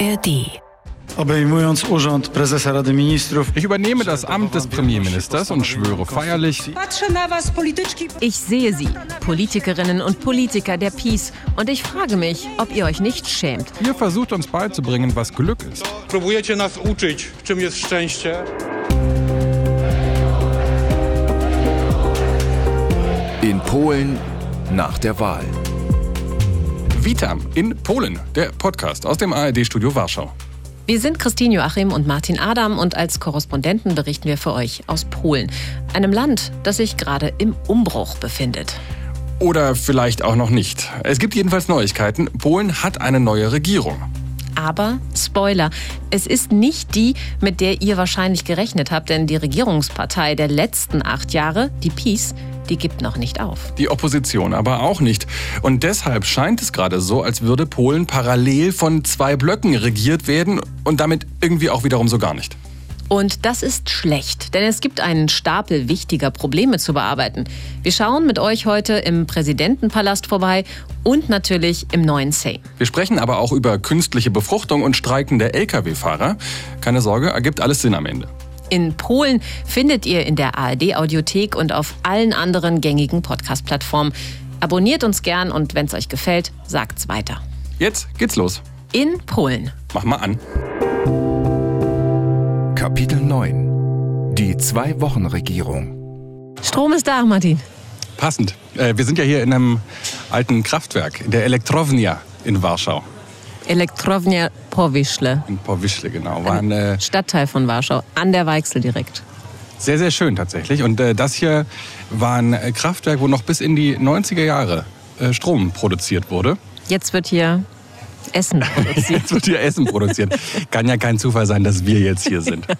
ARD. Ich übernehme das Amt des Premierministers und schwöre feierlich. Ich sehe Sie, Politikerinnen und Politiker der Peace, und ich frage mich, ob ihr euch nicht schämt. ihr versucht uns beizubringen, was Glück ist. Próbujecie nas uczyć, czym jest szczęście. In Polen nach der Wahl. Witam in Polen, der Podcast aus dem ARD-Studio Warschau. Wir sind Christine Joachim und Martin Adam und als Korrespondenten berichten wir für euch aus Polen, einem Land, das sich gerade im Umbruch befindet. Oder vielleicht auch noch nicht. Es gibt jedenfalls Neuigkeiten. Polen hat eine neue Regierung. Aber Spoiler, es ist nicht die, mit der ihr wahrscheinlich gerechnet habt, denn die Regierungspartei der letzten acht Jahre, die Peace, die gibt noch nicht auf. Die Opposition aber auch nicht. Und deshalb scheint es gerade so, als würde Polen parallel von zwei Blöcken regiert werden und damit irgendwie auch wiederum so gar nicht. Und das ist schlecht, denn es gibt einen Stapel wichtiger Probleme zu bearbeiten. Wir schauen mit euch heute im Präsidentenpalast vorbei und natürlich im neuen Sejm. Wir sprechen aber auch über künstliche Befruchtung und streikende Lkw-Fahrer. Keine Sorge, ergibt alles Sinn am Ende. In Polen findet ihr in der ARD-Audiothek und auf allen anderen gängigen Podcast-Plattformen. Abonniert uns gern und wenn es euch gefällt, sagt's weiter. Jetzt geht's los. In Polen. Mach mal an. Kapitel 9. Die Zwei-Wochen-Regierung. Strom ist da, Martin. Passend. Äh, wir sind ja hier in einem alten Kraftwerk, in der Elektrownia in Warschau. Elektrownia Powischle. In Powischle, genau. War ein, äh, Stadtteil von Warschau, an der Weichsel direkt. sehr, sehr schön tatsächlich. Und äh, das hier war ein Kraftwerk, wo noch bis in die 90er Jahre äh, Strom produziert wurde. Jetzt wird hier Essen produziert. Jetzt wird hier Essen produziert. Kann ja kein Zufall sein, dass wir jetzt hier sind.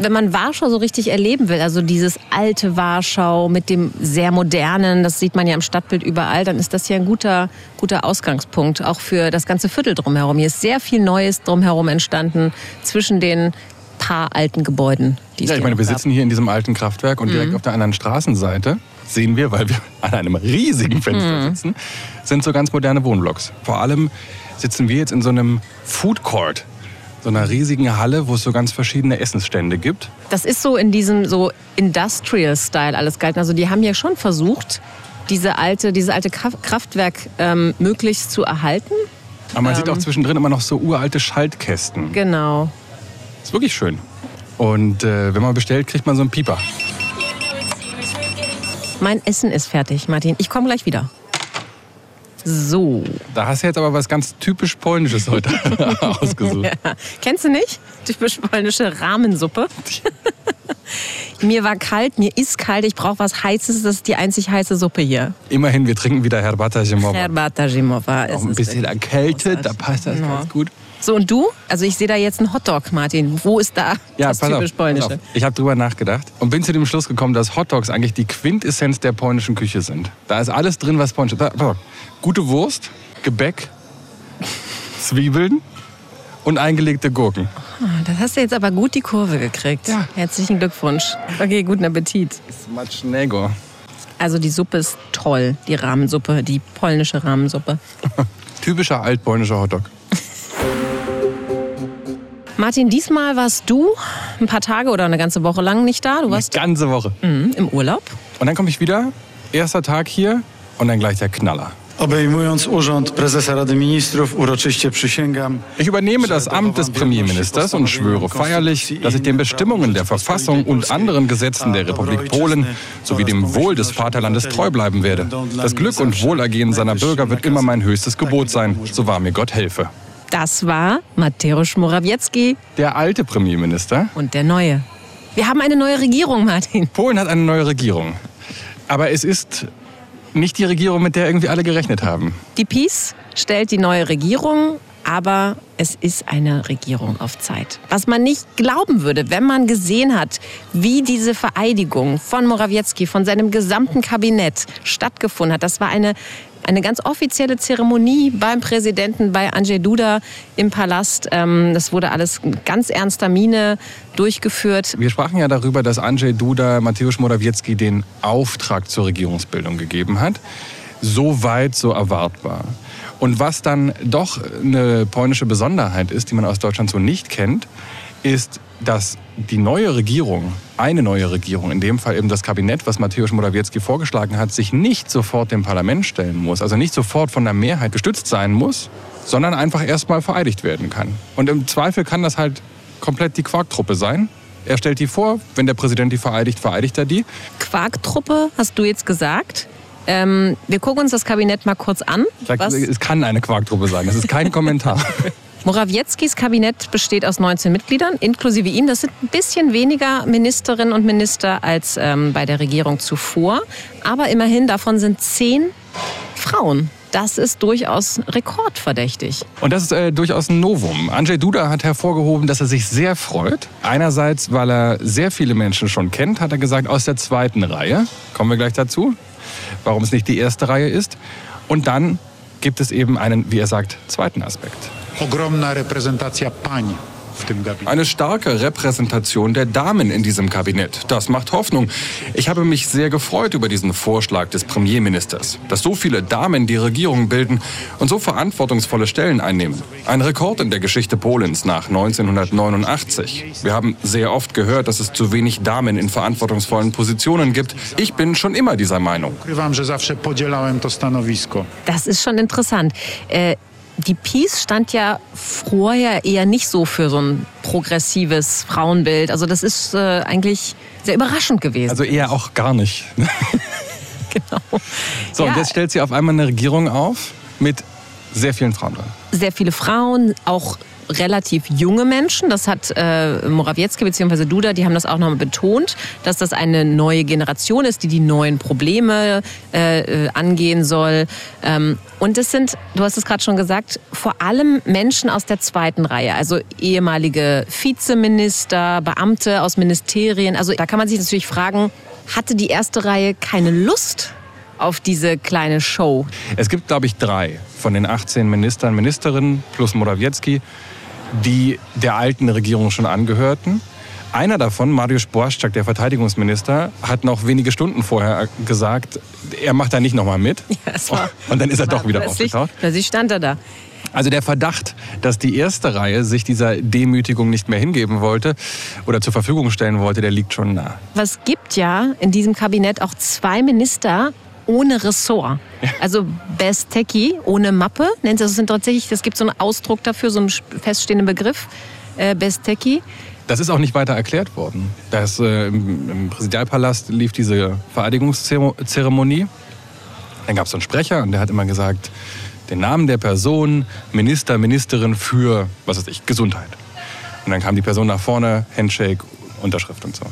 Wenn man Warschau so richtig erleben will, also dieses alte Warschau mit dem sehr modernen, das sieht man ja im Stadtbild überall, dann ist das hier ein guter, guter Ausgangspunkt, auch für das ganze Viertel drumherum. Hier ist sehr viel Neues drumherum entstanden zwischen den paar alten Gebäuden, die Ja, ich meine, wir gab. sitzen hier in diesem alten Kraftwerk und direkt auf der anderen Straßenseite sehen wir, weil wir an einem riesigen Fenster sitzen, sind so ganz moderne Wohnblocks. Vor allem sitzen wir jetzt in so einem Food Court, so einer riesigen Halle, wo es so ganz verschiedene Essensstände gibt. Das ist so in diesem so Industrial-Style alles gehalten. Also die haben ja schon versucht, diese alte, diese alte Kraft- Kraftwerk ähm, möglichst zu erhalten. Aber man sieht Ähm. auch zwischendrin immer noch so uralte Schaltkästen. Genau. Ist wirklich schön. Und äh, wenn man bestellt, kriegt man so einen Pieper. Mein Essen ist fertig, Martin. Ich komme gleich wieder. So. Da hast du jetzt aber was ganz typisch Polnisches heute ausgesucht. Ja. Kennst du nicht? Typisch polnische Rahmensuppe. mir war kalt, mir ist kalt, ich brauche was Heißes. Das ist die einzig heiße Suppe hier. Immerhin, wir trinken wieder Herbata Zimowa. Herbata Zimowa. Auch ein bisschen erkältet, da passt das Ja. ganz gut. So, und du? Also ich sehe da jetzt einen Hotdog, Martin. Wo ist da Ja, das pass auf, typisch pass polnische? auf. Ich habe drüber nachgedacht und bin zu dem Schluss gekommen, dass Hotdogs eigentlich die Quintessenz der polnischen Küche sind. Da ist alles drin, was polnisch ist. Pass auf. Gute Wurst, Gebäck, Zwiebeln und eingelegte Gurken. Ah, Das hast du jetzt aber gut die Kurve gekriegt. Ja. Herzlichen Glückwunsch. Okay, guten Appetit. Smacznego. Also die Suppe ist toll, die Rahmensuppe, die polnische Rahmensuppe. Typischer altpolnischer Hotdog. Martin, diesmal warst du ein paar Tage oder eine ganze Woche lang nicht da. Du Die warst ganze Woche. mhm, im Urlaub. Und dann komme ich wieder, erster Tag hier und dann gleich der Knaller. obejmując urząd prezesa Rady Ministrów, uroczyście przysięgam, Ich übernehme das Amt des Premierministers und schwöre feierlich, dass ich den Bestimmungen der Verfassung und anderen Gesetzen der Republik Polen sowie dem Wohl des Vaterlandes treu bleiben werde. Das Glück und Wohlergehen seiner Bürger wird immer mein höchstes Gebot sein, so wahr mir Gott helfe. Das war Mateusz Morawiecki Der alte Premierminister. und der neue. Wir haben eine neue Regierung, Martin. Polen hat eine neue Regierung. Aber es ist nicht die Regierung, mit der irgendwie alle gerechnet haben. Die Peace stellt die neue Regierung, aber es ist eine Regierung auf Zeit. Was man nicht glauben würde, wenn man gesehen hat, wie diese Vereidigung von Morawiecki, von seinem gesamten Kabinett stattgefunden hat. Das war eine, eine ganz offizielle Zeremonie beim Präsidenten, bei Andrzej Duda im Palast. Ähm, Das wurde alles ganz ernster Miene durchgeführt. Wir sprachen ja darüber, dass Andrzej Duda Mateusz Morawiecki den Auftrag zur Regierungsbildung gegeben hat. so weit, so erwartbar. Und was dann doch eine polnische Besonderheit ist, die man aus Deutschland so nicht kennt, ist, dass die neue Regierung, eine neue Regierung, in dem Fall eben das Kabinett, was Mateusz Morawiecki vorgeschlagen hat, sich nicht sofort dem Parlament stellen muss, also nicht sofort von der Mehrheit gestützt sein muss, sondern einfach erstmal vereidigt werden kann. Und im Zweifel kann das halt komplett die Quarktruppe sein. Er stellt die vor, wenn der Präsident die vereidigt, vereidigt er die. Quarktruppe, hast du jetzt gesagt. Ähm, wir gucken uns das Kabinett mal kurz an. Sag, es kann eine Quarktruppe sein, das ist kein Kommentar. Morawieckis Kabinett besteht aus 19 Mitgliedern, inklusive ihm. Das sind ein bisschen weniger Ministerinnen und Minister als ähm, bei der Regierung zuvor. Aber immerhin, davon sind zehn Frauen. Das ist durchaus rekordverdächtig. Und das ist äh, durchaus ein Novum. Andrzej Duda hat hervorgehoben, dass er sich sehr freut. Einerseits, weil er sehr viele Menschen schon kennt, hat er gesagt, aus der zweiten Reihe. Kommen wir gleich dazu, warum es nicht die erste Reihe ist. Und dann gibt es eben einen, wie er sagt, zweiten Aspekt. Eine starke Repräsentation der Damen in diesem Kabinett. Das macht Hoffnung. Ich habe mich sehr gefreut über diesen Vorschlag des Premierministers, dass so viele Damen die Regierung bilden und so verantwortungsvolle Stellen einnehmen. Ein Rekord in der Geschichte Polens nach 1989. Wir haben sehr oft gehört, dass es zu wenig Damen in verantwortungsvollen Positionen gibt. Ich bin schon immer dieser Meinung. Das ist schon interessant. Äh, die Peace stand ja vorher eher nicht so für so ein progressives Frauenbild. Also das ist äh, eigentlich sehr überraschend gewesen. Also eher auch gar nicht. genau. So, und Ja. jetzt stellt sie auf einmal eine Regierung auf mit sehr vielen Frauen drin. sehr viele Frauen, auch relativ junge Menschen. Das hat äh, Morawiecki bzw. Duda, die haben das auch nochmal betont, dass das eine neue Generation ist, die die neuen Probleme äh, äh, angehen soll. Ähm, und es sind, du hast es gerade schon gesagt, vor allem Menschen aus der zweiten Reihe, also ehemalige Vizeminister, Beamte aus Ministerien. Also da kann man sich natürlich fragen, hatte die erste Reihe keine Lust auf diese kleine Show? Es gibt, glaube ich, drei von den 18 Ministern, Ministerinnen plus Morawiecki, die der alten Regierung schon angehörten. Einer davon, Mariusz Błaszczak, der Verteidigungsminister, hat noch wenige Stunden vorher gesagt, er macht da nicht nochmal mit. es war- Und dann ist er doch wieder plötzlich, aufgetaucht. Plötzlich stand er da. Also der Verdacht, dass die erste Reihe sich dieser Demütigung nicht mehr hingeben wollte oder zur Verfügung stellen wollte, der liegt schon nah. Es gibt ja in diesem Kabinett auch zwei Minister ohne Ressort. Also Bestecki ohne Mappe, nennt das sind tatsächlich, das gibt so einen Ausdruck dafür, so einen feststehenden Begriff, äh, Bestecki. Das ist auch nicht weiter erklärt worden. Das, äh, im, Im Präsidialpalast lief diese Vereidigungszeremonie. Dann gab es einen Sprecher und der hat immer gesagt, den Namen der Person, Minister, Ministerin für, was weiß ich, Gesundheit. Und dann kam die Person nach vorne, Handshake, Unterschrift und so.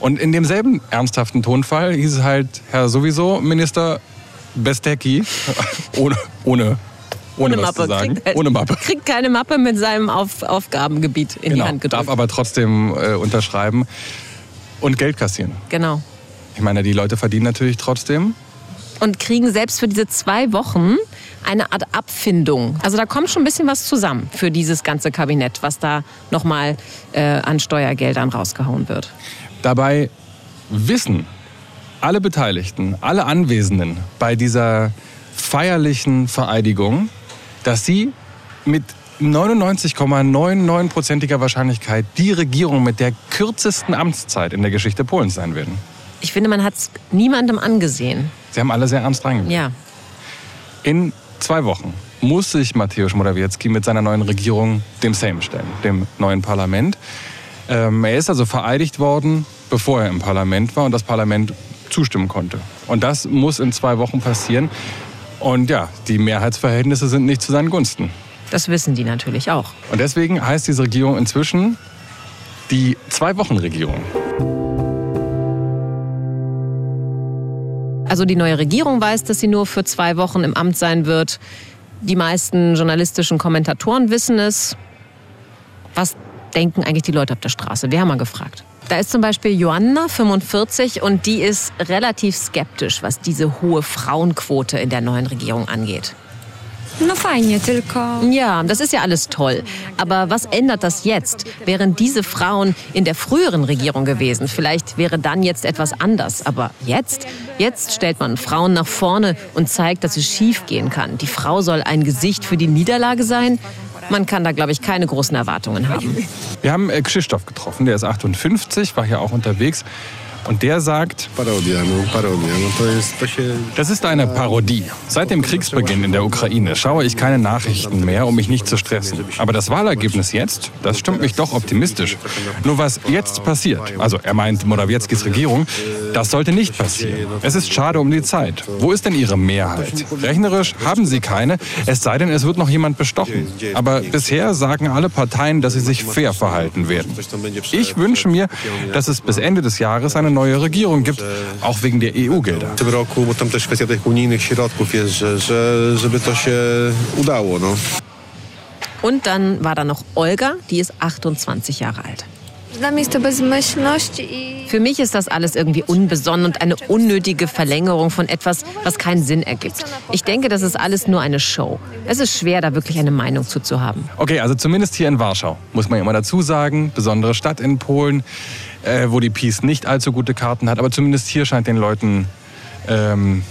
Und in demselben ernsthaften Tonfall hieß es halt, Herr sowieso, Minister Bestecki, ohne, ohne, ohne, was zu sagen. Kriegt, halt- ohne Mappe. Kriegt keine Mappe mit seinem Auf Aufgabengebiet in die Genau, Hand gedrückt. darf aber trotzdem äh, unterschreiben und Geld kassieren. genau. Ich meine, die Leute verdienen natürlich trotzdem. Und kriegen selbst für diese zwei Wochen eine Art Abfindung. Also da kommt schon ein bisschen was zusammen für dieses ganze Kabinett, was da nochmal äh, an Steuergeldern rausgehauen wird. Dabei wissen alle Beteiligten, alle Anwesenden bei dieser feierlichen Vereidigung, dass sie mit 99,99%iger Wahrscheinlichkeit die Regierung mit der kürzesten Amtszeit in der Geschichte Polens sein werden. Ich finde, man hat es niemandem angesehen. Sie haben alle sehr ernst reingegangen. Ja. In zwei Wochen muss sich Mateusz Morawiecki mit seiner neuen Regierung dem Sejm stellen, dem neuen Parlament. Ähm, er ist also vereidigt worden, bevor er im Parlament war und das Parlament zustimmen konnte. Und das muss in zwei Wochen passieren. Und ja, die Mehrheitsverhältnisse sind nicht zu seinen Gunsten. Das wissen die natürlich auch. Und deswegen heißt diese Regierung inzwischen die Zwei-Wochen-Regierung. Also die neue Regierung weiß, dass sie nur für zwei Wochen im Amt sein wird. Die meisten journalistischen Kommentatoren wissen es. Was denken eigentlich die Leute auf der Straße? Wir haben mal gefragt. Da ist zum Beispiel Joanna, 45, und die ist relativ skeptisch, was diese hohe Frauenquote in der neuen Regierung angeht. No fajnie, tylko Ja, das ist ja alles toll. Aber was ändert das jetzt? Wären diese Frauen in der früheren Regierung gewesen? Vielleicht wäre dann jetzt etwas anders. Aber jetzt? Jetzt stellt man Frauen nach vorne und zeigt, dass es schief gehen kann. Die Frau soll ein Gesicht für die Niederlage sein. Man kann da, glaube ich, keine großen Erwartungen haben. Wir haben äh, Krzysztof getroffen, der ist 58, war hier auch unterwegs. Und der sagt, das ist eine Parodie. Seit dem Kriegsbeginn in der Ukraine schaue ich keine Nachrichten mehr, um mich nicht zu stressen. Aber das Wahlergebnis jetzt, das stimmt mich doch optimistisch. Nur was jetzt passiert, also er meint Morawieckis Regierung, das sollte nicht passieren. Es ist schade um die Zeit. Wo ist denn Ihre Mehrheit? Rechnerisch haben Sie keine, es sei denn, es wird noch jemand bestochen. Aber bisher sagen alle Parteien, dass sie sich fair verhalten werden. Ich wünsche mir, dass es bis Ende des Jahres eine neue Regierung gibt, auch wegen der EU-Gelder. W tym roku, bo tam też kwestia tych unijnych środków jest, że, że żeby to się udało. No. Und dann war da noch Olga, die ist 28 Jahre alt. Für mich ist das alles irgendwie unbesonnen und eine unnötige Verlängerung von etwas, was keinen Sinn ergibt. Ich denke, das ist alles nur eine Show. Es ist schwer, da wirklich eine Meinung zu, zu haben. Okay, also zumindest hier in Warschau, muss man ja immer dazu sagen. Besondere Stadt in Polen, äh, wo die Peace nicht allzu gute Karten hat. Aber zumindest hier scheint den Leuten ähm,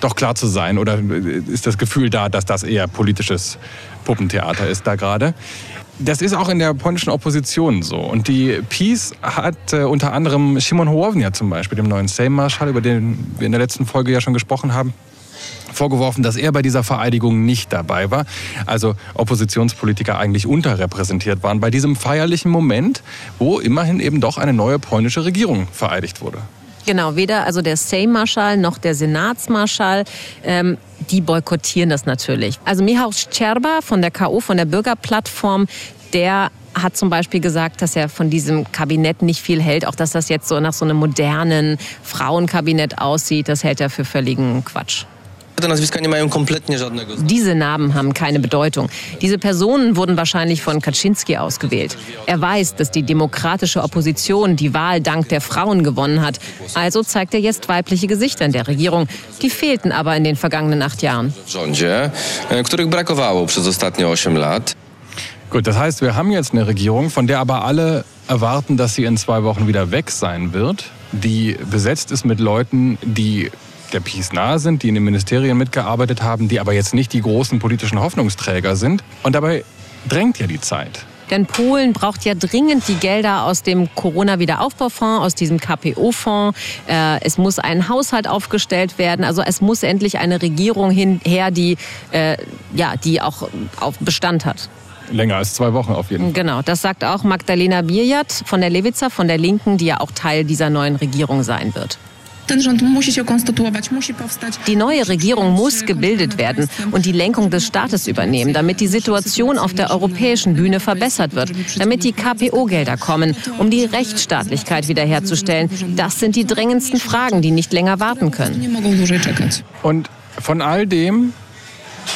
doch klar zu sein. Oder äh, ist das Gefühl da, dass das eher politisches Puppentheater ist da gerade. Das ist auch in der polnischen Opposition so. Und die Peace hat äh, unter anderem Szymon Hołownia zum Beispiel, dem neuen Sejm-Marschall, über den wir in der letzten Folge ja schon gesprochen haben, vorgeworfen, dass er bei dieser Vereidigung nicht dabei war. Also Oppositionspolitiker eigentlich unterrepräsentiert waren bei diesem feierlichen Moment, wo immerhin eben doch eine neue polnische Regierung vereidigt wurde. Genau, weder also der Sejm-Marschall noch der Senatsmarschall, ähm, die boykottieren das natürlich. Also Michał Szczerba von der KO, von der Bürgerplattform, der hat zum Beispiel gesagt, dass er von diesem Kabinett nicht viel hält, auch dass das jetzt so nach so einem modernen Frauenkabinett aussieht, das hält er für völligen Quatsch. Te nazwiska nie mają kompletnie żadnego znaczenia. Diese Namen haben keine Bedeutung. Diese Personen wurden wahrscheinlich von Kaczynski ausgewählt. Er weiß, dass die demokratische Opposition die Wahl dank der Frauen gewonnen hat. Also zeigt er jetzt weibliche Gesichter in der Regierung. Die fehlten aber in den vergangenen acht Jahren. rządzie, e, których brakowało przez ostatnie 8 lat. Gut, das heißt, wir haben jetzt eine Regierung, von der aber alle erwarten, dass sie in zwei Wochen wieder weg sein wird, die besetzt ist mit Leuten, die der nahe sind, die in den Ministerien mitgearbeitet haben, die aber jetzt nicht die großen politischen Hoffnungsträger sind. Und dabei drängt ja die Zeit. Denn Polen braucht ja dringend die Gelder aus dem Corona-Wiederaufbaufonds, aus diesem KPO-Fonds. Äh, es muss ein Haushalt aufgestellt werden. Also es muss endlich eine Regierung hin, her, die, äh, ja, die auch auf Bestand hat. Länger als zwei Wochen auf jeden Fall. Genau, das sagt auch Magdalena Birjat von der Lewica, von der Linken, die ja auch Teil dieser neuen Regierung sein wird. Die neue Regierung muss gebildet werden und die Lenkung des Staates übernehmen, damit die Situation auf der europäischen Bühne verbessert wird, damit die KPO-Gelder kommen, um die Rechtsstaatlichkeit wiederherzustellen. Das sind die drängendsten Fragen, die nicht länger warten können. Und von all dem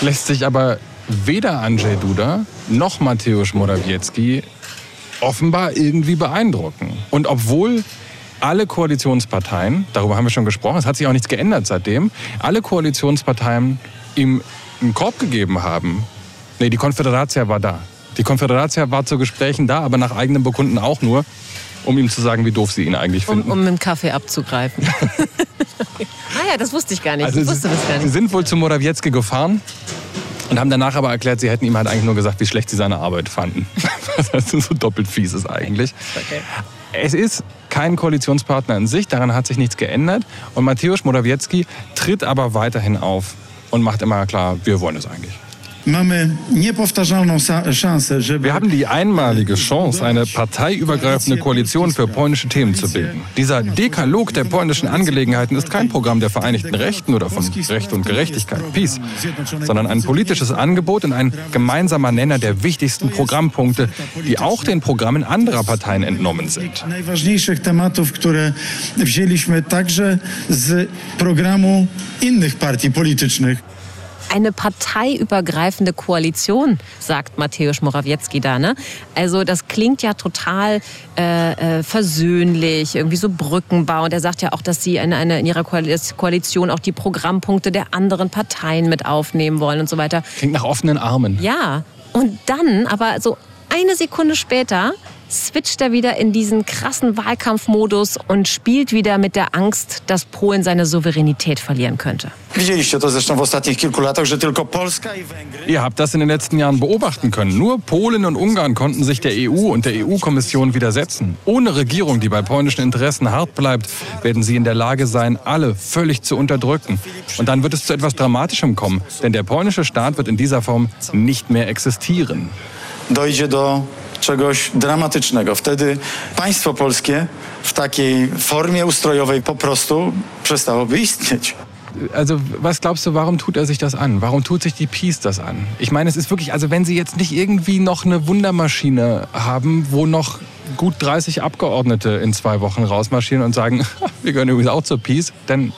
lässt sich aber weder Andrzej Duda noch Mateusz Morawiecki offenbar irgendwie beeindrucken. Und obwohl alle Koalitionsparteien, darüber haben wir schon gesprochen, es hat sich auch nichts geändert seitdem, alle Koalitionsparteien ihm einen Korb gegeben haben. Nee, die Konföderatia war da. Die Konföderatia war zu Gesprächen da, aber nach eigenem Bekunden auch nur, um ihm zu sagen, wie doof sie ihn eigentlich Um, finden. um mit dem Kaffee abzugreifen. ah ja, das wusste ich gar nicht. Also ich sie, wusste das gar sie nicht. sind wohl zu Morawiecki gefahren und haben danach aber erklärt, sie hätten ihm halt eigentlich nur gesagt, wie schlecht sie seine Arbeit fanden. Was so doppelt fies ist eigentlich. Es ist kein Koalitionspartner in sich, daran hat sich nichts geändert. Und Mateusz Morawiecki tritt aber weiterhin auf und macht immer klar, wir wollen es eigentlich. Wir haben die einmalige Chance, eine parteiübergreifende Koalition für polnische Themen zu bilden. Dieser Dekalog der polnischen Angelegenheiten ist kein Programm der Vereinigten Rechten oder von Recht und Gerechtigkeit, Peace, sondern ein politisches Angebot und ein gemeinsamer Nenner der wichtigsten Programmpunkte, die auch den Programmen anderer Parteien entnommen sind. tematów, które wzięliśmy także z programu innych partii politycznych. Eine parteiübergreifende Koalition, sagt Mateusz Morawiecki da. Ne? Also das klingt ja total äh, äh, versöhnlich, irgendwie so Brückenbau. Und er sagt ja auch, dass sie in, eine, in ihrer Koalition auch die Programmpunkte der anderen Parteien mit aufnehmen wollen und so weiter. Klingt nach offenen Armen. Ja, und dann aber so eine Sekunde später switcht er wieder in diesen krassen Wahlkampfmodus und spielt wieder mit der Angst, dass Polen seine Souveränität verlieren könnte. Ihr habt das in den letzten Jahren beobachten können. Nur Polen und Ungarn konnten sich der EU und der EU-Kommission widersetzen. Ohne Regierung, die bei polnischen Interessen hart bleibt, werden sie in der Lage sein, alle völlig zu unterdrücken. Und dann wird es zu etwas Dramatischem kommen, denn der polnische Staat wird in dieser Form nicht mehr existieren. Dojdzie do czegoś dramatycznego. Wtedy państwo polskie w takiej formie ustrojowej po prostu przestałoby istnieć. Also, was glaubst du, warum tut er sich das an? Warum tut sich die Peace das an? Ich meine, es ist wirklich, also wenn sie jetzt nicht irgendwie noch eine Wundermaschine haben, wo noch gut 30 Abgeordnete in zwei Wochen rausmarschieren und sagen, wir gehören übrigens auch zur Peace, dann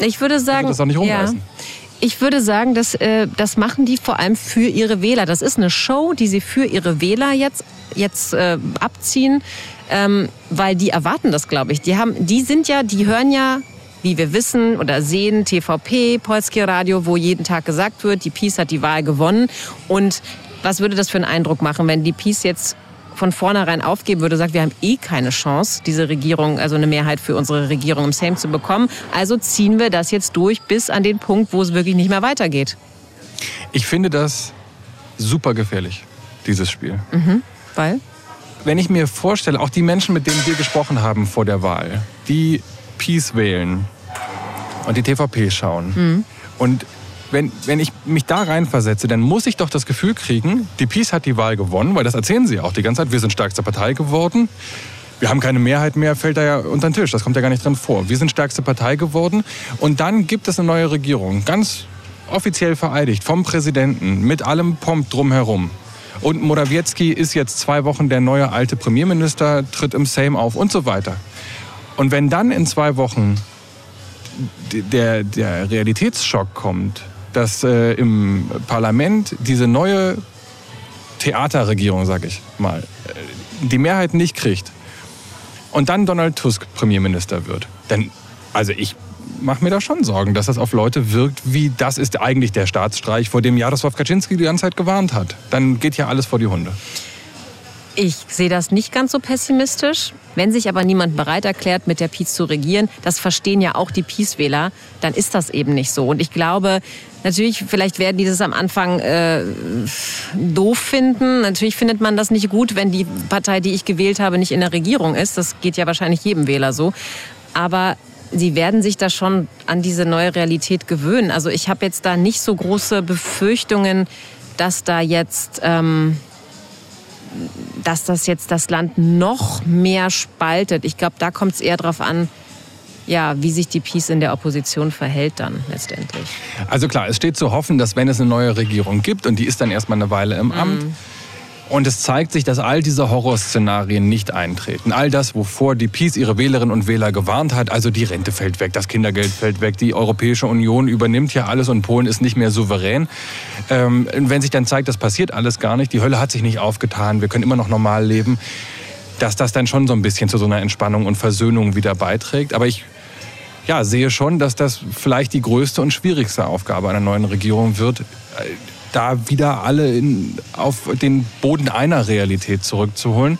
ich würde sagen, das auch nicht rumreißen. Ja. Ich würde sagen, dass, äh, das machen die vor allem für ihre Wähler. Das ist eine Show, die sie für ihre Wähler jetzt, jetzt äh, abziehen, ähm, weil die erwarten das, glaube ich. Die, haben, die sind ja, die hören ja wie wir wissen oder sehen, TVP, Polskie Radio, wo jeden Tag gesagt wird, die Peace hat die Wahl gewonnen. Und was würde das für einen Eindruck machen, wenn die Peace jetzt von vornherein aufgeben würde, sagt, wir haben eh keine Chance, diese Regierung, also eine Mehrheit für unsere Regierung im Sejm zu bekommen. Also ziehen wir das jetzt durch bis an den Punkt, wo es wirklich nicht mehr weitergeht. Ich finde das super gefährlich, dieses Spiel. Mhm. Weil? Wenn ich mir vorstelle, auch die Menschen, mit denen wir gesprochen haben vor der Wahl, die Peace wählen und die TVP schauen Mhm. und wenn, wenn ich mich da reinversetze, dann muss ich doch das Gefühl kriegen, die Peace hat die Wahl gewonnen, weil das erzählen sie auch die ganze Zeit. Wir sind stärkste Partei geworden. Wir haben keine Mehrheit mehr, fällt da ja unter den Tisch. Das kommt ja gar nicht drin vor. Wir sind stärkste Partei geworden. Und dann gibt es eine neue Regierung, ganz offiziell vereidigt vom Präsidenten, mit allem Pomp drumherum. Und Morawiecki ist jetzt zwei Wochen der neue alte Premierminister, tritt im Sejm auf und so weiter. Und wenn dann in zwei Wochen der, der Realitätsschock kommt, dass äh, im Parlament diese neue Theaterregierung, sag ich mal, äh, die Mehrheit nicht kriegt und dann Donald Tusk Premierminister wird, dann, also ich mache mir da schon Sorgen, dass das auf Leute wirkt, wie das ist eigentlich der Staatsstreich, vor dem Jaroslaw Kaczynski die ganze Zeit gewarnt hat. Dann geht ja alles vor die Hunde. Ich sehe das nicht ganz so pessimistisch. Wenn sich aber niemand bereit erklärt, mit der Peace zu regieren, das verstehen ja auch die Peace-Wähler, dann ist das eben nicht so. Und ich glaube, natürlich, vielleicht werden die das am Anfang äh, doof finden. Natürlich findet man das nicht gut, wenn die Partei, die ich gewählt habe, nicht in der Regierung ist. Das geht ja wahrscheinlich jedem Wähler so. Aber sie werden sich da schon an diese neue Realität gewöhnen. Also ich habe jetzt da nicht so große Befürchtungen, dass da jetzt... Ähm, dass das jetzt das Land noch mehr spaltet. Ich glaube, da kommt es eher darauf an, ja, wie sich die Peace in der Opposition verhält dann letztendlich. Also klar, es steht zu hoffen, dass wenn es eine neue Regierung gibt und die ist dann erstmal eine Weile im Amt, und es zeigt sich, dass all diese Horrorszenarien nicht eintreten. All das, wovor die Peace ihre Wählerinnen und Wähler gewarnt hat, also die Rente fällt weg, das Kindergeld fällt weg, die Europäische Union übernimmt ja alles und Polen ist nicht mehr souverän. Ähm, wenn sich dann zeigt, das passiert alles gar nicht, die Hölle hat sich nicht aufgetan, wir können immer noch normal leben, dass das dann schon so ein bisschen zu so einer Entspannung und Versöhnung wieder beiträgt. Aber ich ja, sehe schon, dass das vielleicht die größte und schwierigste Aufgabe einer neuen Regierung wird da wieder alle in, auf den Boden einer Realität zurückzuholen.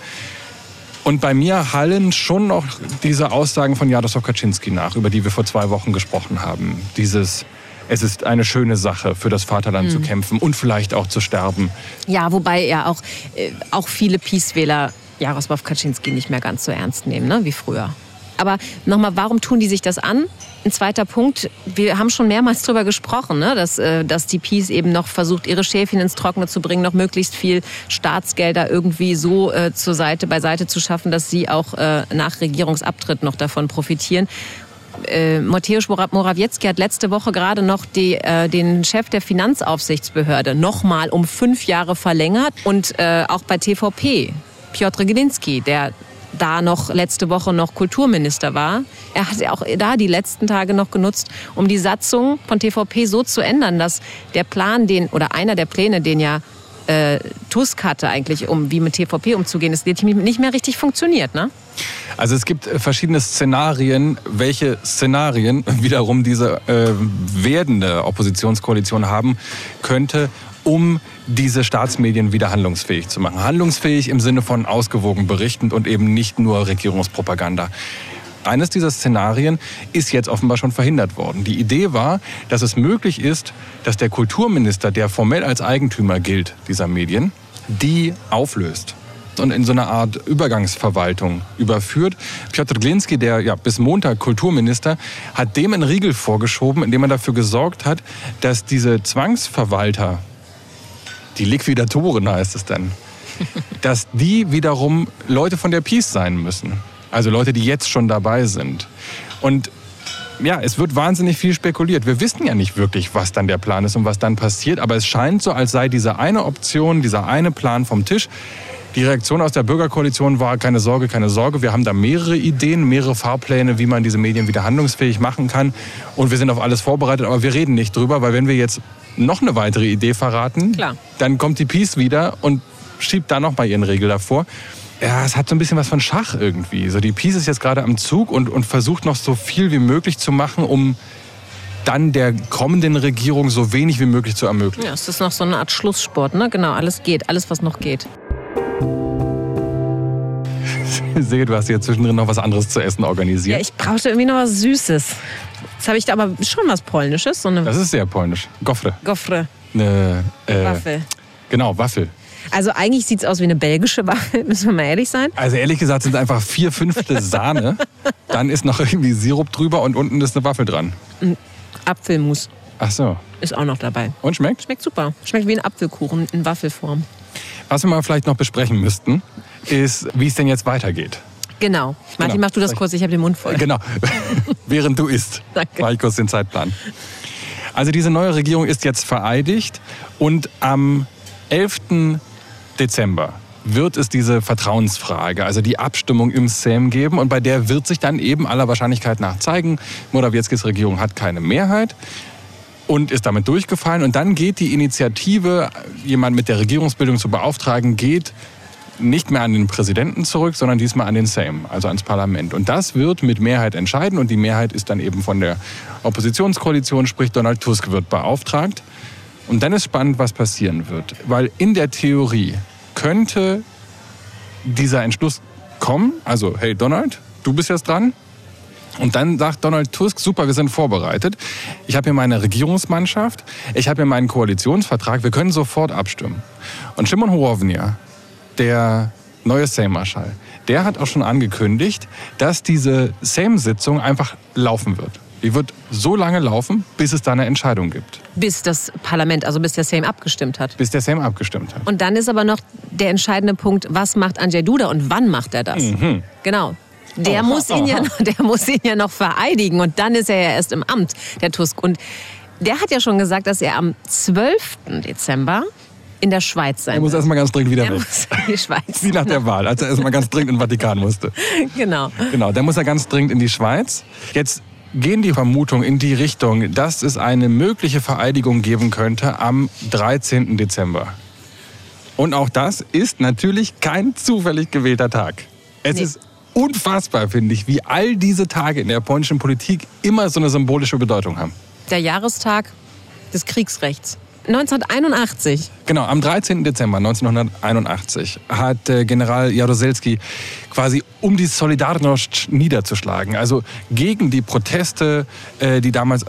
Und bei mir hallen schon noch diese Aussagen von Jaroslaw Kaczynski nach, über die wir vor zwei Wochen gesprochen haben. Dieses, es ist eine schöne Sache, für das Vaterland Mhm. zu kämpfen und vielleicht auch zu sterben. Ja, wobei ja auch, äh, auch viele Peace-Wähler Jaroslaw Kaczynski nicht mehr ganz so ernst nehmen, ne, wie früher. Aber nochmal, warum tun die sich das an? Ein zweiter Punkt, wir haben schon mehrmals darüber gesprochen, ne, dass, äh, dass die Peace eben noch versucht, ihre Schäfchen ins Trockene zu bringen, noch möglichst viel Staatsgelder irgendwie so äh, zur Seite, beiseite zu schaffen, dass sie auch äh, nach Regierungsabtritt noch davon profitieren. Äh, Mateusz Mora- Morawiecki hat letzte Woche gerade noch die, äh, den Chef der Finanzaufsichtsbehörde nochmal um fünf Jahre verlängert. Und äh, auch bei TVP, Piotr Glinski, der da noch letzte Woche noch Kulturminister war. Er hat auch da die letzten Tage noch genutzt, um die Satzung von TVP so zu ändern, dass der Plan, den oder einer der Pläne, den ja äh, Tusk hatte eigentlich, um wie mit TVP umzugehen, ist nicht mehr richtig funktioniert, ne? Also es gibt äh, verschiedene Szenarien, welche Szenarien wiederum diese äh, werdende Oppositionskoalition haben könnte, um diese Staatsmedien wieder handlungsfähig zu machen. Handlungsfähig im Sinne von ausgewogen berichtend und eben nicht nur Regierungspropaganda. Eines dieser Szenarien ist jetzt offenbar schon verhindert worden. Die Idee war, dass es möglich ist, dass der Kulturminister, der formell als Eigentümer gilt dieser Medien, die auflöst und in so eine Art Übergangsverwaltung überführt. Piotr Glinski, der ja bis Montag Kulturminister, hat dem einen Riegel vorgeschoben, indem er dafür gesorgt hat, dass diese Zwangsverwalter, die Liquidatoren heißt es dann, dass die wiederum Leute von der Peace sein müssen. Also Leute, die jetzt schon dabei sind. Und ja, es wird wahnsinnig viel spekuliert. Wir wissen ja nicht wirklich, was dann der Plan ist und was dann passiert, aber es scheint so, als sei diese eine Option, dieser eine Plan vom Tisch. Die Reaktion aus der Bürgerkoalition war keine Sorge, keine Sorge. Wir haben da mehrere Ideen, mehrere Fahrpläne, wie man diese Medien wieder handlungsfähig machen kann. Und wir sind auf alles vorbereitet, aber wir reden nicht drüber, weil wenn wir jetzt noch eine weitere Idee verraten, Klar. dann kommt die Peace wieder und schiebt da noch mal ihren Regel davor ja, es hat so ein bisschen was von Schach irgendwie. So die Peace ist jetzt gerade am Zug und, und versucht noch so viel wie möglich zu machen, um dann der kommenden Regierung so wenig wie möglich zu ermöglichen. Ja, es ist noch so eine Art Schlusssport, ne? Genau, alles geht, alles was noch geht. sehe, du hast hier zwischendrin noch was anderes zu essen organisiert. Ja, ich brauchte irgendwie noch was Süßes. Jetzt habe ich da aber schon was Polnisches. So eine das ist sehr polnisch. Gofre. Gofre. Eine äh, Waffel. Genau, Waffel. Also eigentlich sieht es aus wie eine belgische Waffel, müssen wir mal ehrlich sein. Also ehrlich gesagt sind es einfach vier Fünftel Sahne. Dann ist noch irgendwie Sirup drüber und unten ist eine Waffel dran. Ein Apfelmus Ach so. ist auch noch dabei. Und schmeckt? Schmeckt super. Schmeckt wie ein Apfelkuchen in Waffelform. Was wir mal vielleicht noch besprechen müssten, ist, wie es denn jetzt weitergeht. Genau. Martin, Genau. mach du das kurz, ich habe den Mund voll. Genau. Während du isst. Danke. Mache ich kurz den Zeitplan. Also diese neue Regierung ist jetzt vereidigt und am 11. Dezember wird es diese Vertrauensfrage, also die Abstimmung im Sejm geben und bei der wird sich dann eben aller Wahrscheinlichkeit nach zeigen, Morawieckis Regierung hat keine Mehrheit und ist damit durchgefallen und dann geht die Initiative, jemand mit der Regierungsbildung zu beauftragen, geht nicht mehr an den Präsidenten zurück, sondern diesmal an den Sejm, also ans Parlament. Und das wird mit Mehrheit entscheiden und die Mehrheit ist dann eben von der Oppositionskoalition, sprich Donald Tusk wird beauftragt. Und dann ist spannend, was passieren wird, weil in der Theorie könnte dieser Entschluss kommen, also hey Donald, du bist jetzt dran. Und dann sagt Donald Tusk, super, wir sind vorbereitet. Ich habe hier meine Regierungsmannschaft, ich habe hier meinen Koalitionsvertrag, wir können sofort abstimmen. Und Shimon Horovnia, der neue Sejm-Marschall, der hat auch schon angekündigt, dass diese Sejm-Sitzung einfach laufen wird. Die wird so lange laufen, bis es da eine Entscheidung gibt. Bis das Parlament, also bis der Sejm abgestimmt hat. Bis der Sejm abgestimmt hat. Und dann ist aber noch der entscheidende Punkt, was macht Andrzej Duda und wann macht er das? Mhm. Genau. Der, Aha, muss ihn ja noch, der muss ihn ja noch vereidigen und dann ist er ja erst im Amt, der Tusk. Und der hat ja schon gesagt, dass er am 12. Dezember in der Schweiz sein Er muss erstmal ganz dringend wieder Er weg. in die Schweiz. Wie nach der Wahl, als er erstmal ganz dringend in den Vatikan musste. Genau. Genau, dann muss er ganz dringend in die Schweiz. Jetzt gehen die Vermutungen in die Richtung, dass es eine mögliche Vereidigung geben könnte am 13. Dezember. Und auch das ist natürlich kein zufällig gewählter Tag. Es Nee. ist unfassbar, finde ich, wie all diese Tage in der polnischen Politik immer so eine symbolische Bedeutung haben. Der Jahrestag des Kriegsrechts. 1981. Genau, am 13. Dezember 1981 hat äh, General Jaroselski quasi, um die Solidarność niederzuschlagen, also gegen die Proteste, äh, die damals äh,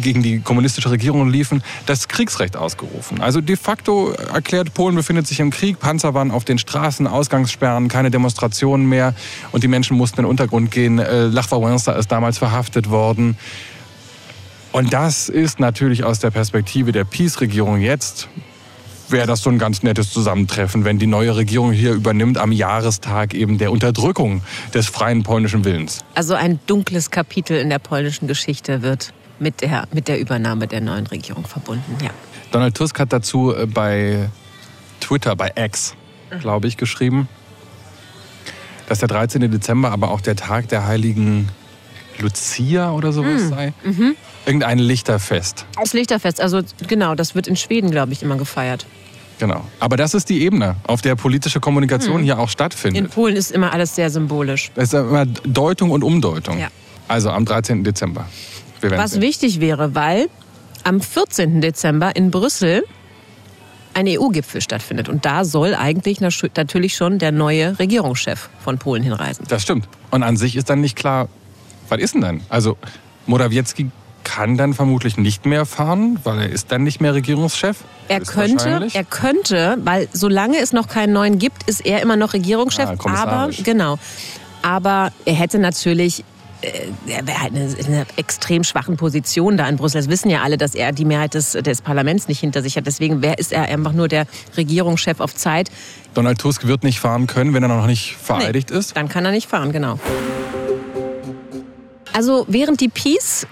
gegen die kommunistische Regierung liefen, das Kriegsrecht ausgerufen. Also de facto erklärt, Polen befindet sich im Krieg, Panzer waren auf den Straßen, Ausgangssperren, keine Demonstrationen mehr und die Menschen mussten in den Untergrund gehen. Äh, Lech Wałęsa ist damals verhaftet worden. Und das ist natürlich aus der Perspektive der Peace-Regierung jetzt, wäre das so ein ganz nettes Zusammentreffen, wenn die neue Regierung hier übernimmt am Jahrestag eben der Unterdrückung des freien polnischen Willens. Also ein dunkles Kapitel in der polnischen Geschichte wird mit der, mit der Übernahme der neuen Regierung verbunden. Ja. Donald Tusk hat dazu äh, bei Twitter, bei X, glaube ich, geschrieben. dass der 13. Dezember aber auch der Tag der heiligen Lucia oder sowas Hm. sei. Mhm. Irgendein Lichterfest. Das Lichterfest, also genau, das wird in Schweden, glaube ich, immer gefeiert. Genau. Aber das ist die Ebene, auf der politische Kommunikation Hm. hier auch In stattfindet. Polen ist immer alles sehr symbolisch. Es ist immer Deutung und Umdeutung. Ja. Also am 13. Dezember. Was sehen. wichtig wäre, weil am 14. Dezember in Brüssel ein EU-Gipfel stattfindet. Und da soll eigentlich natürlich schon der neue Regierungschef von Polen hinreisen. Das stimmt. Und an sich ist dann nicht klar, was ist denn dann? Also Morawiecki kann dann vermutlich nicht mehr fahren, weil er ist dann nicht mehr Regierungschef. Er könnte, er könnte, weil solange es noch keinen neuen gibt, ist er immer noch Regierungschef. Ah, aber genau. Aber er hätte natürlich, äh, er wäre halt eine, in einer extrem schwachen Position da in Brüssel. Das wissen ja alle, dass er die Mehrheit des, des Parlaments nicht hinter sich hat. Deswegen wer ist er einfach nur der Regierungschef auf Zeit. Donald Tusk wird nicht fahren können, wenn er noch nicht vereidigt ist. Dann kann er nicht fahren, genau. Also während die Peace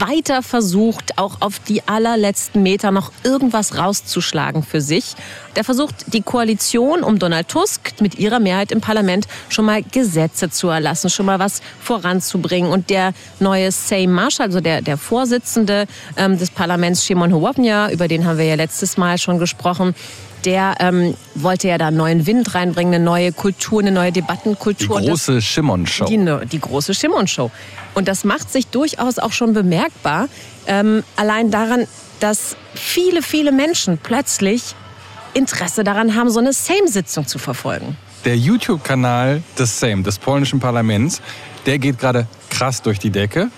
weiter versucht, auch auf die allerletzten Meter noch irgendwas rauszuschlagen für sich. Da versucht die Koalition um Donald Tusk mit ihrer Mehrheit im Parlament schon mal Gesetze zu erlassen, schon mal was voranzubringen. Und der neue Sejm Marsch, also der, der Vorsitzende ähm, des Parlaments, Szymon Hołownia, über den haben wir ja letztes Mal schon gesprochen, der ähm, wollte ja da einen neuen Wind reinbringen, eine neue Kultur, eine neue Die Debattenkultur. Und das- große Schimmon-Show. die, ne- die große Shimon-Show. Und das macht sich durchaus auch schon bemerkbar. Ähm, allein daran, dass viele, viele Menschen plötzlich Interesse daran haben, so eine Same-Sitzung zu verfolgen. Der YouTube-Kanal des Sejm, des polnischen Parlaments, der geht gerade krass durch die Decke.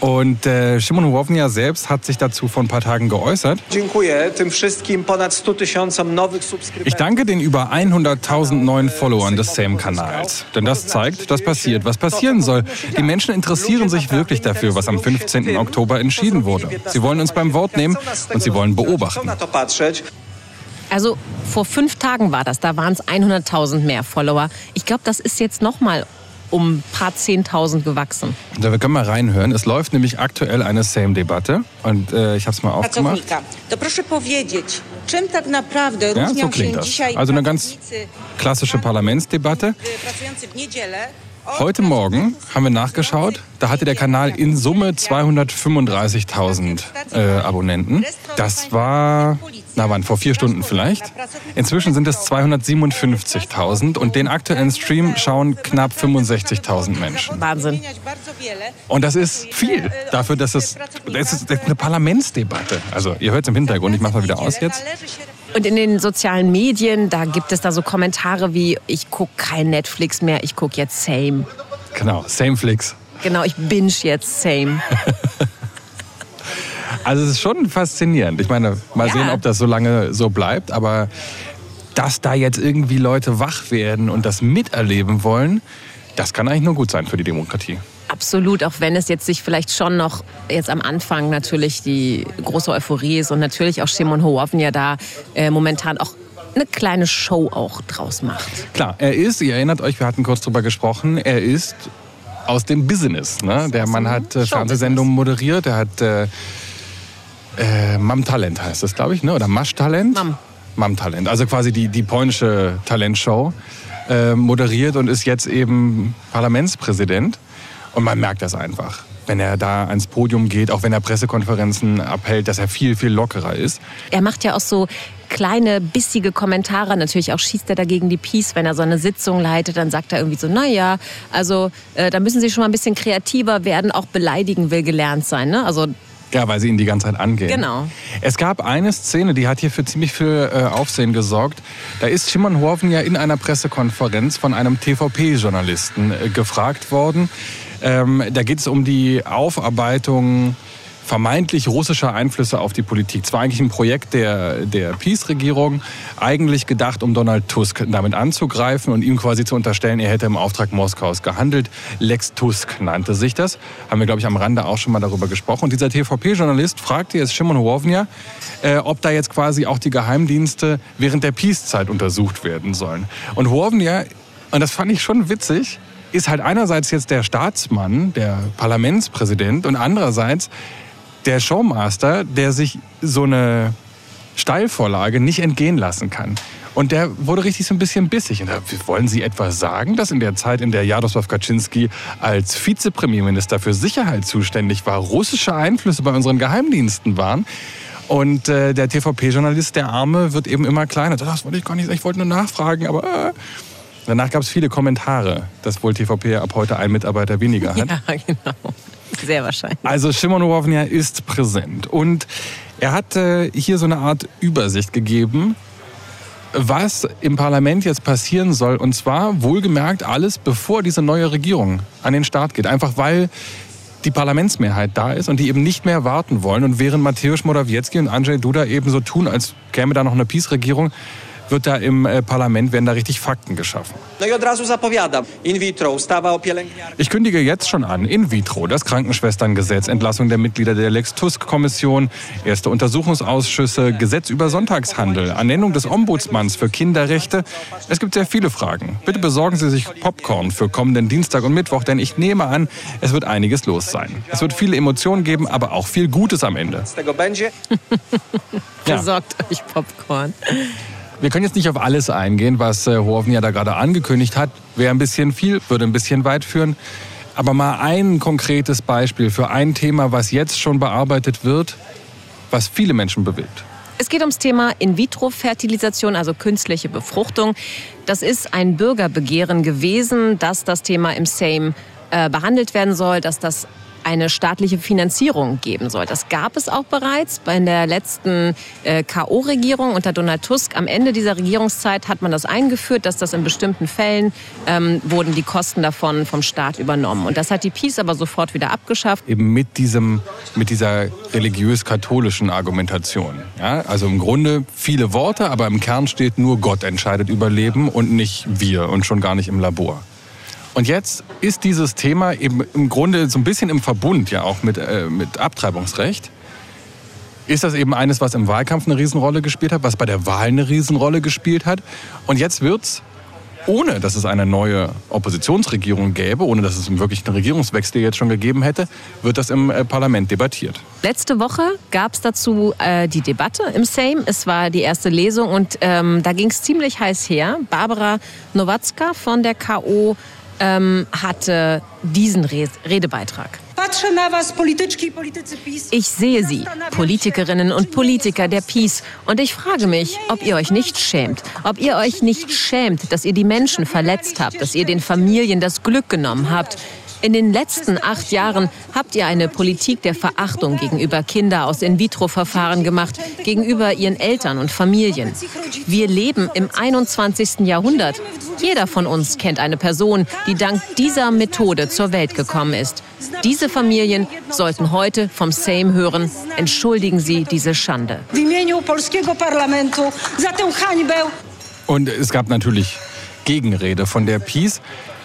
Und äh, Szymon Hołownia selbst hat sich dazu vor ein paar Tagen geäußert. Dziękuję tym wszystkim ponad 100 tysiącom nowych subskrybentów. Ich danke den über 100.000 neuen Followern des Sejm-Kanals. Denn das zeigt, dass passiert, was passieren soll. Die Menschen interessieren sich wirklich dafür, was am 15. Oktober entschieden wurde. Sie wollen uns beim Wort nehmen und sie wollen beobachten. Also vor fünf Tagen war das, da waren es 100.000 mehr Follower. Ich glaube, das ist jetzt noch mal um ein paar Zehntausend gewachsen. Da wir können mal reinhören. Es läuft nämlich aktuell eine Sejm-Debatte. Und äh, ich habe es mal aufgemacht. pracownika. To proszę powiedzieć, czym tak naprawdę Ja, so klingt das. Also eine ganz klassische Parlamentsdebatte. Heute Morgen haben wir nachgeschaut, da hatte der Kanal in Summe 235.000 äh, Abonnenten. Das war, na wann, vor vier Stunden vielleicht. Inzwischen sind es 257.000 und den aktuellen Stream schauen knapp 65.000 Menschen. Wahnsinn. Und das ist viel dafür, dass es, das ist eine Parlamentsdebatte. Also ihr hört es im Hintergrund, ich mache mal wieder aus jetzt. Und in den sozialen Medien, da gibt es da so Kommentare wie, ich gucke kein Netflix mehr, ich gucke jetzt Same. Genau, Sameflix. Genau, ich binge jetzt Same. Also es ist schon faszinierend. Ich meine, mal Ja. sehen, ob das so lange so bleibt. Aber dass da jetzt irgendwie Leute wach werden und das miterleben wollen, das kann eigentlich nur gut sein für die Demokratie. Absolut, auch wenn es jetzt sich vielleicht schon noch jetzt am Anfang natürlich die große Euphorie ist und natürlich auch Shimon Hołownia da äh, momentan auch eine kleine Show auch draus macht. Klar, er ist, ihr erinnert euch, wir hatten kurz drüber gesprochen, er ist aus dem Business. Ne? Der Mann hat äh, Fernsehsendungen moderiert, er hat äh, äh, Mam Talent heißt das, glaube ich, ne? oder Masch Talent? Mam. Mam Talent, also quasi die, die polnische Talentshow äh, moderiert und ist jetzt eben Parlamentspräsident. Und man merkt das einfach, wenn er da ans Podium geht, auch wenn er Pressekonferenzen abhält, dass er viel, viel lockerer ist. Er macht ja auch so kleine, bissige Kommentare. Natürlich auch schießt er dagegen die Peace, wenn er so eine Sitzung leitet. Dann sagt er irgendwie so, naja, also äh, da müssen Sie schon mal ein bisschen kreativer werden. Auch beleidigen will gelernt sein. Ne? Also Ja, weil sie ihn die ganze Zeit angehen. Genau. Es gab eine Szene, die hat hier für ziemlich viel äh, Aufsehen gesorgt. Da ist Schimon Horven ja in einer Pressekonferenz von einem TVP-Journalisten äh, gefragt worden. Ähm, da geht es um die Aufarbeitung vermeintlich russischer Einflüsse auf die Politik. Zwar eigentlich ein Projekt der, der Peace-Regierung, eigentlich gedacht, um Donald Tusk damit anzugreifen und ihm quasi zu unterstellen, er hätte im Auftrag Moskaus gehandelt. Lex Tusk nannte sich das. Haben wir, glaube ich, am Rande auch schon mal darüber gesprochen. Und dieser TVP-Journalist fragte jetzt Shimon Hołownia, äh, ob da jetzt quasi auch die Geheimdienste während der Peace-Zeit untersucht werden sollen. Und Hołownia, und das fand ich schon witzig, ist halt einerseits jetzt der Staatsmann, der Parlamentspräsident und andererseits der Showmaster, der sich so eine Steilvorlage nicht entgehen lassen kann. Und der wurde richtig so ein bisschen bissig. Und da, wollen Sie etwas sagen, dass in der Zeit, in der Jaroslaw Kaczynski als Vizepremierminister für Sicherheit zuständig war, russische Einflüsse bei unseren Geheimdiensten waren? Und äh, der TVP-Journalist, der Arme, wird eben immer kleiner. Das wollte ich gar nicht, ich wollte nur nachfragen, aber... Äh. Danach gab es viele Kommentare, dass wohl TVP ab heute einen Mitarbeiter weniger hat. Ja, genau. Sehr wahrscheinlich. Also Shimon Horovnia ist präsent und er hat hier so eine Art Übersicht gegeben, was im Parlament jetzt passieren soll. Und zwar wohlgemerkt alles, bevor diese neue Regierung an den Start geht. Einfach weil die Parlamentsmehrheit da ist und die eben nicht mehr warten wollen. Und während Mateusz Morawiecki und Andrzej Duda eben so tun, als käme da noch eine Peace-Regierung, wird da im äh, Parlament, werden da richtig Fakten geschaffen. Ich kündige jetzt schon an, in vitro, das Krankenschwesterngesetz, Entlassung der Mitglieder der Lex-Tusk-Kommission, erste Untersuchungsausschüsse, Gesetz über Sonntagshandel, Ernennung des Ombudsmanns für Kinderrechte. Es gibt sehr viele Fragen. Bitte besorgen Sie sich Popcorn für kommenden Dienstag und Mittwoch, denn ich nehme an, es wird einiges los sein. Es wird viele Emotionen geben, aber auch viel Gutes am Ende. Ja. Besorgt euch Popcorn. Wir können jetzt nicht auf alles eingehen, was äh, Hoven ja da gerade angekündigt hat. Wäre ein bisschen viel, würde ein bisschen weit führen. Aber mal ein konkretes Beispiel für ein Thema, was jetzt schon bearbeitet wird, was viele Menschen bewegt. Es geht ums Thema In-vitro-Fertilisation, also künstliche Befruchtung. Das ist ein Bürgerbegehren gewesen, dass das Thema im Sejm äh, behandelt werden soll, dass das eine staatliche Finanzierung geben soll. Das gab es auch bereits bei der letzten äh, KO-Regierung unter Donald Tusk. Am Ende dieser Regierungszeit hat man das eingeführt, dass das in bestimmten Fällen ähm, wurden die Kosten davon vom Staat übernommen. Und das hat die Peace aber sofort wieder abgeschafft. Eben mit, diesem, mit dieser religiös-katholischen Argumentation. Ja? Also im Grunde viele Worte, aber im Kern steht nur Gott entscheidet über Leben und nicht wir und schon gar nicht im Labor. Und jetzt ist dieses Thema eben im Grunde so ein bisschen im Verbund ja auch mit, äh, mit Abtreibungsrecht. Ist das eben eines, was im Wahlkampf eine Riesenrolle gespielt hat, was bei der Wahl eine Riesenrolle gespielt hat. Und jetzt wird's, ohne dass es eine neue Oppositionsregierung gäbe, ohne dass es wirklich einen Regierungswechsel jetzt schon gegeben hätte, wird das im äh, Parlament debattiert. Letzte Woche gab es dazu äh, die Debatte im Sejm. Es war die erste Lesung und ähm, da ging es ziemlich heiß her. Barbara Nowacka von der KO ähm, hatte diesen Re Redebeitrag. Ich sehe Sie, Politikerinnen und Politiker der Peace, und ich frage mich, ob ihr euch nicht schämt, ob ihr euch nicht schämt, dass ihr die Menschen verletzt habt, dass ihr den Familien das Glück genommen habt. In den letzten acht Jahren habt ihr eine Politik der Verachtung gegenüber Kinder aus In-vitro-Verfahren gemacht, gegenüber ihren Eltern und Familien. Wir leben im 21. Jahrhundert. Jeder von uns kennt eine Person, die dank dieser Methode zur Welt gekommen ist. Diese Familien sollten heute vom Sejm hören, entschuldigen Sie diese Schande. Und es gab natürlich Gegenrede von der Peace.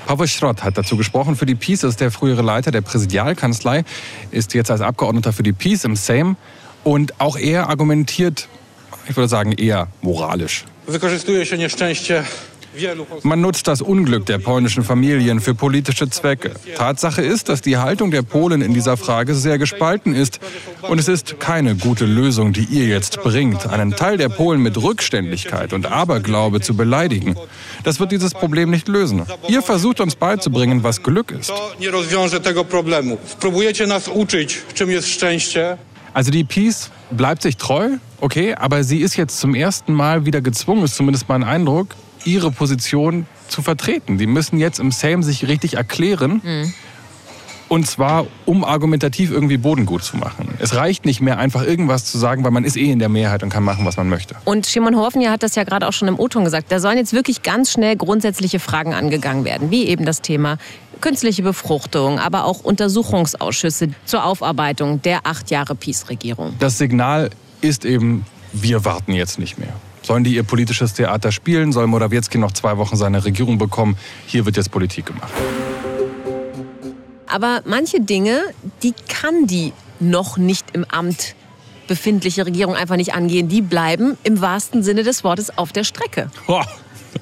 Pavel Schrott hat dazu gesprochen. Für die Peace ist der frühere Leiter der Präsidialkanzlei, ist jetzt als Abgeordneter für die Peace im Sejm. Und auch er argumentiert, ich würde sagen, eher moralisch. Man nutzt das Unglück der polnischen Familien für politische Zwecke. Tatsache ist, dass die Haltung der Polen in dieser Frage sehr gespalten ist. Und es ist keine gute Lösung, die ihr jetzt bringt, einen Teil der Polen mit Rückständigkeit und Aberglaube zu beleidigen. Das wird dieses Problem nicht lösen. Ihr versucht uns beizubringen, was Glück ist. Also die Peace bleibt sich treu, okay, aber sie ist jetzt zum ersten Mal wieder gezwungen, ist zumindest mein Eindruck, ihre Position zu vertreten. Die müssen jetzt im Sejm sich richtig erklären. Und zwar, um argumentativ irgendwie Boden gut zu machen. Es reicht nicht mehr, einfach irgendwas zu sagen, weil man ist eh in der Mehrheit und kann machen, was man möchte. Und Shimon Horfenja hat das ja gerade auch schon im O-Ton gesagt. Da sollen jetzt wirklich ganz schnell grundsätzliche Fragen angegangen werden, wie eben das Thema künstliche Befruchtung, aber auch Untersuchungsausschüsse zur Aufarbeitung der acht Jahre Peace-Regierung. Das Signal ist eben, wir warten jetzt nicht mehr. Sollen die ihr politisches Theater spielen? Soll Morawiecki noch zwei Wochen seine Regierung bekommen? Hier wird jetzt Politik gemacht. Aber manche Dinge, die kann die noch nicht im Amt befindliche Regierung einfach nicht angehen. Die bleiben im wahrsten Sinne des Wortes auf der Strecke. Boah,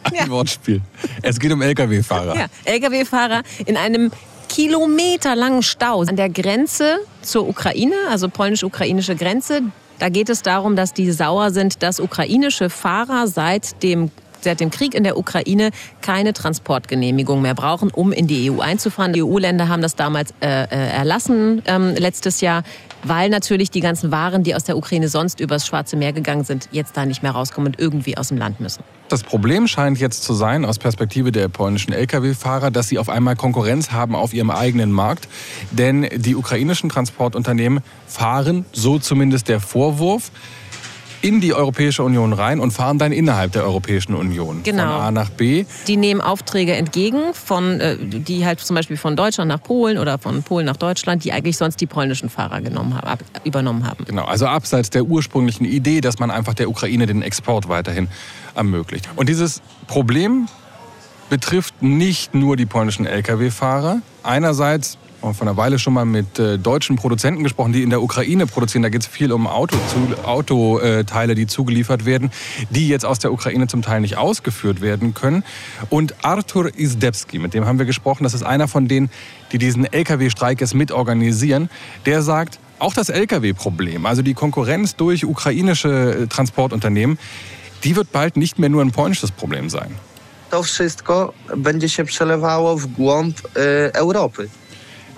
ein Ja. Wortspiel. Es geht um Lkw-Fahrer. Ja, Lkw-Fahrer in einem kilometerlangen Stau an der Grenze zur Ukraine, also polnisch-ukrainische Grenze. Da geht es darum, dass die sauer sind, dass ukrainische Fahrer seit dem seit dem Krieg in der Ukraine keine Transportgenehmigung mehr brauchen, um in die EU einzufahren. Die EU-Länder haben das damals äh, äh, erlassen ähm, letztes Jahr, weil natürlich die ganzen Waren, die aus der Ukraine sonst übers Schwarze Meer gegangen sind, jetzt da nicht mehr rauskommen und irgendwie aus dem Land müssen. Das Problem scheint jetzt zu sein, aus Perspektive der polnischen Lkw-Fahrer, dass sie auf einmal Konkurrenz haben auf ihrem eigenen Markt. Denn die ukrainischen Transportunternehmen fahren, so zumindest der Vorwurf, in die Europäische Union rein und fahren dann innerhalb der Europäischen Union. Genau. Von A nach B. Die nehmen Aufträge entgegen, von, äh, die halt zum Beispiel von Deutschland nach Polen oder von Polen nach Deutschland, die eigentlich sonst die polnischen Fahrer genommen haben, ab, übernommen haben. Genau, also abseits der ursprünglichen Idee, dass man einfach der Ukraine den Export weiterhin ermöglicht. Und dieses Problem betrifft nicht nur die polnischen Lkw-Fahrer. Einerseits haben vor einer Weile schon mal mit äh, deutschen Produzenten gesprochen, die in der Ukraine produzieren. Da geht es viel um Autoteile, Auto, äh, die zugeliefert werden, die jetzt aus der Ukraine zum Teil nicht ausgeführt werden können. Und Artur Izdebski, mit dem haben wir gesprochen, das ist einer von denen, die diesen Lkw-Streik jetzt mitorganisieren, der sagt, auch das Lkw-Problem, also die Konkurrenz durch ukrainische äh, Transportunternehmen, die wird bald nicht mehr nur ein polnisches Problem sein. To wszystko będzie się przelewało w głąb e.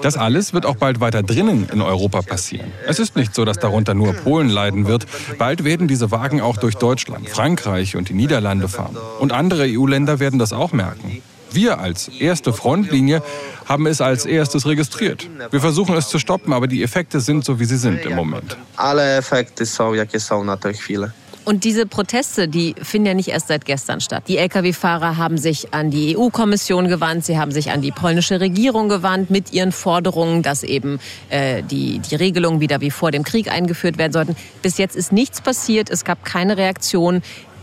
Das alles wird auch bald weiter drinnen in Europa passieren. Es ist nicht so, dass darunter nur Polen leiden wird. Bald werden diese Wagen auch durch Deutschland, Frankreich und die Niederlande fahren. Und andere EU-Länder werden das auch merken. Wir als erste Frontlinie haben es als erstes registriert. Wir versuchen es zu stoppen, aber die Effekte sind so, wie sie sind im Moment. Ale efekty są, jakie są na tę chwilę. Und diese Proteste, die finden ja nicht erst seit gestern statt. Die Lkw-Fahrer haben sich an die EU-Kommission gewandt, sie haben sich an die polnische Regierung gewandt mit ihren Forderungen, dass eben äh, die, die Regelungen wieder wie vor dem Krieg eingeführt werden sollten. Bis jetzt ist nichts passiert, es gab keine Reaktion.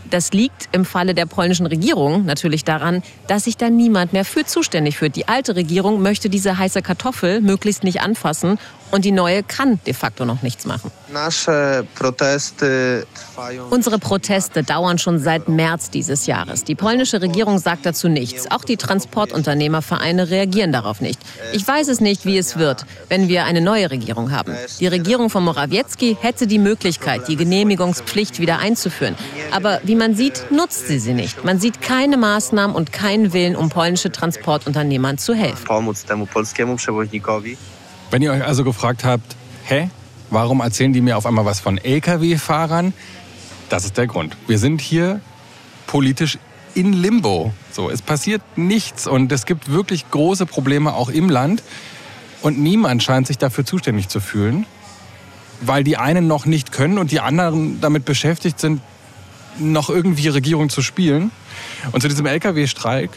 Das liegt im Falle der polnischen Regierung natürlich daran, dass sich da niemand mehr für zuständig fühlt. Die alte Regierung möchte diese heiße Kartoffel möglichst nicht anfassen und die neue kann de facto noch nichts machen. Unsere Proteste dauern schon seit März dieses Jahres. Die polnische Regierung sagt dazu nichts. Auch die Transportunternehmervereine reagieren darauf nicht. Ich weiß es nicht, wie es wird, wenn wir eine neue Regierung haben. Die Regierung von Morawiecki hätte die Möglichkeit, die Genehmigungspflicht wieder einzuführen. Aber wie man sieht, nutzt sie sie nicht. Man sieht keine Maßnahmen und keinen Willen, um polnische Transportunternehmern zu helfen. Wenn ihr euch also gefragt habt, hä, warum erzählen die mir auf einmal was von Lkw-Fahrern? Das ist der Grund. Wir sind hier politisch in Limbo. So, es passiert nichts und es gibt wirklich große Probleme auch im Land und niemand scheint sich dafür zuständig zu fühlen, weil die einen noch nicht können und die anderen damit beschäftigt sind, noch irgendwie Regierung zu spielen. Und zu diesem Lkw-Streik,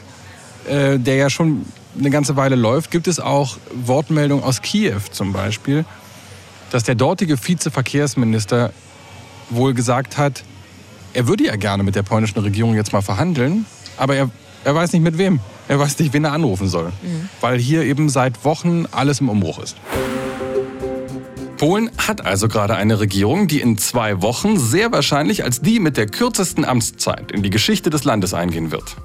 äh, der ja schon eine ganze Weile läuft, gibt es auch Wortmeldungen aus Kiew zum Beispiel, dass der dortige Vizeverkehrsminister wohl gesagt hat, er würde ja gerne mit der polnischen Regierung jetzt mal verhandeln, aber er, er weiß nicht mit wem. Er weiß nicht, wen er anrufen soll, mhm. weil hier eben seit Wochen alles im Umbruch ist. Polen hat also gerade eine Regierung, die in zwei Wochen sehr wahrscheinlich als die mit der kürzesten Amtszeit in die Geschichte des Landes eingehen wird.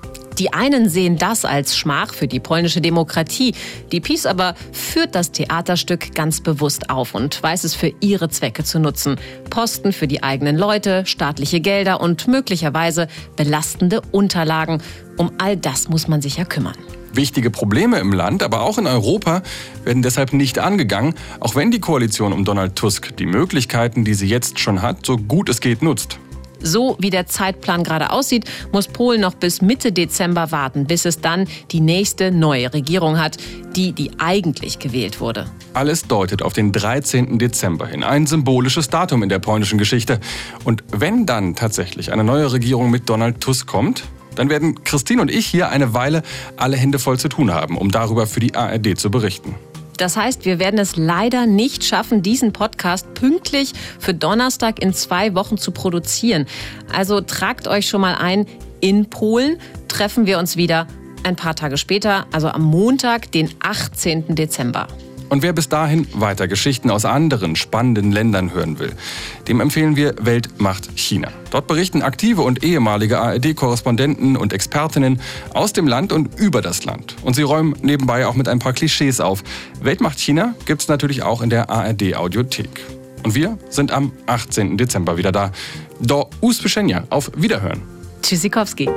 Die einen sehen das als Schmach für die polnische Demokratie. Die PiS aber führt das Theaterstück ganz bewusst auf und weiß es für ihre Zwecke zu nutzen. Posten für die eigenen Leute, staatliche Gelder und möglicherweise belastende Unterlagen. Um all das muss man sich ja kümmern. Wichtige Probleme im Land, aber auch in Europa werden deshalb nicht angegangen, auch wenn die Koalition um Donald Tusk die Möglichkeiten, die sie jetzt schon hat, so gut es geht nutzt. So wie der Zeitplan gerade aussieht, muss Polen noch bis Mitte Dezember warten, bis es dann die nächste neue Regierung hat, die, die eigentlich gewählt wurde. Alles deutet auf den 13. Dezember hin, ein symbolisches Datum in der polnischen Geschichte. Und wenn dann tatsächlich eine neue Regierung mit Donald Tusk kommt, dann werden Christine und ich hier eine Weile alle Hände voll zu tun haben, um darüber für die ARD zu berichten. Das heißt, wir werden es leider nicht schaffen, diesen Podcast pünktlich für Donnerstag in zwei Wochen zu produzieren. Also tragt euch schon mal ein, in Polen treffen wir uns wieder ein paar Tage später, also am Montag, den 18. Dezember. Und wer bis dahin weiter Geschichten aus anderen spannenden Ländern hören will, dem empfehlen wir Welt macht China. Dort berichten aktive und ehemalige ARD-Korrespondenten und Expertinnen aus dem Land und über das Land. Und sie räumen nebenbei auch mit ein paar Klischees auf. Welt macht China gibt's natürlich auch in der ARD-Audiothek. Und wir sind am 18. Dezember wieder da. Do usłyszenia. Auf Wiederhören. Tschüssikowski.